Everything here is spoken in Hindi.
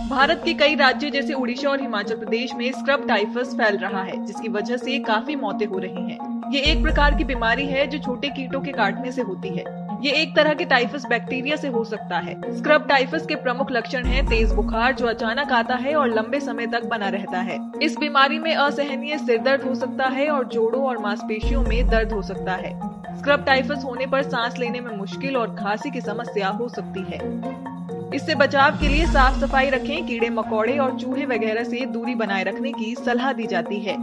भारत के कई राज्य जैसे उड़ीसा और हिमाचल प्रदेश में स्क्रब टाइफस फैल रहा है, जिसकी वजह से काफ़ी मौतें हो रही हैं। ये एक प्रकार की बीमारी है जो छोटे कीटों के काटने से होती है। ये एक तरह के टाइफस बैक्टीरिया से हो सकता है। स्क्रब टाइफस के प्रमुख लक्षण हैं तेज बुखार, जो अचानक आता है और लंबे समय तक बना रहता है। इस बीमारी में असहनीय सिर दर्द हो सकता है और जोड़ों और मांसपेशियों में दर्द हो सकता है। स्क्रब टाइफस होने पर सांस लेने में मुश्किल और खांसी की समस्या हो सकती है। इससे बचाव के लिए साफ़ सफ़ाई रखें, कीड़े मकोड़े और चूहे वगैरह से दूरी बनाए रखने की सलाह दी जाती है।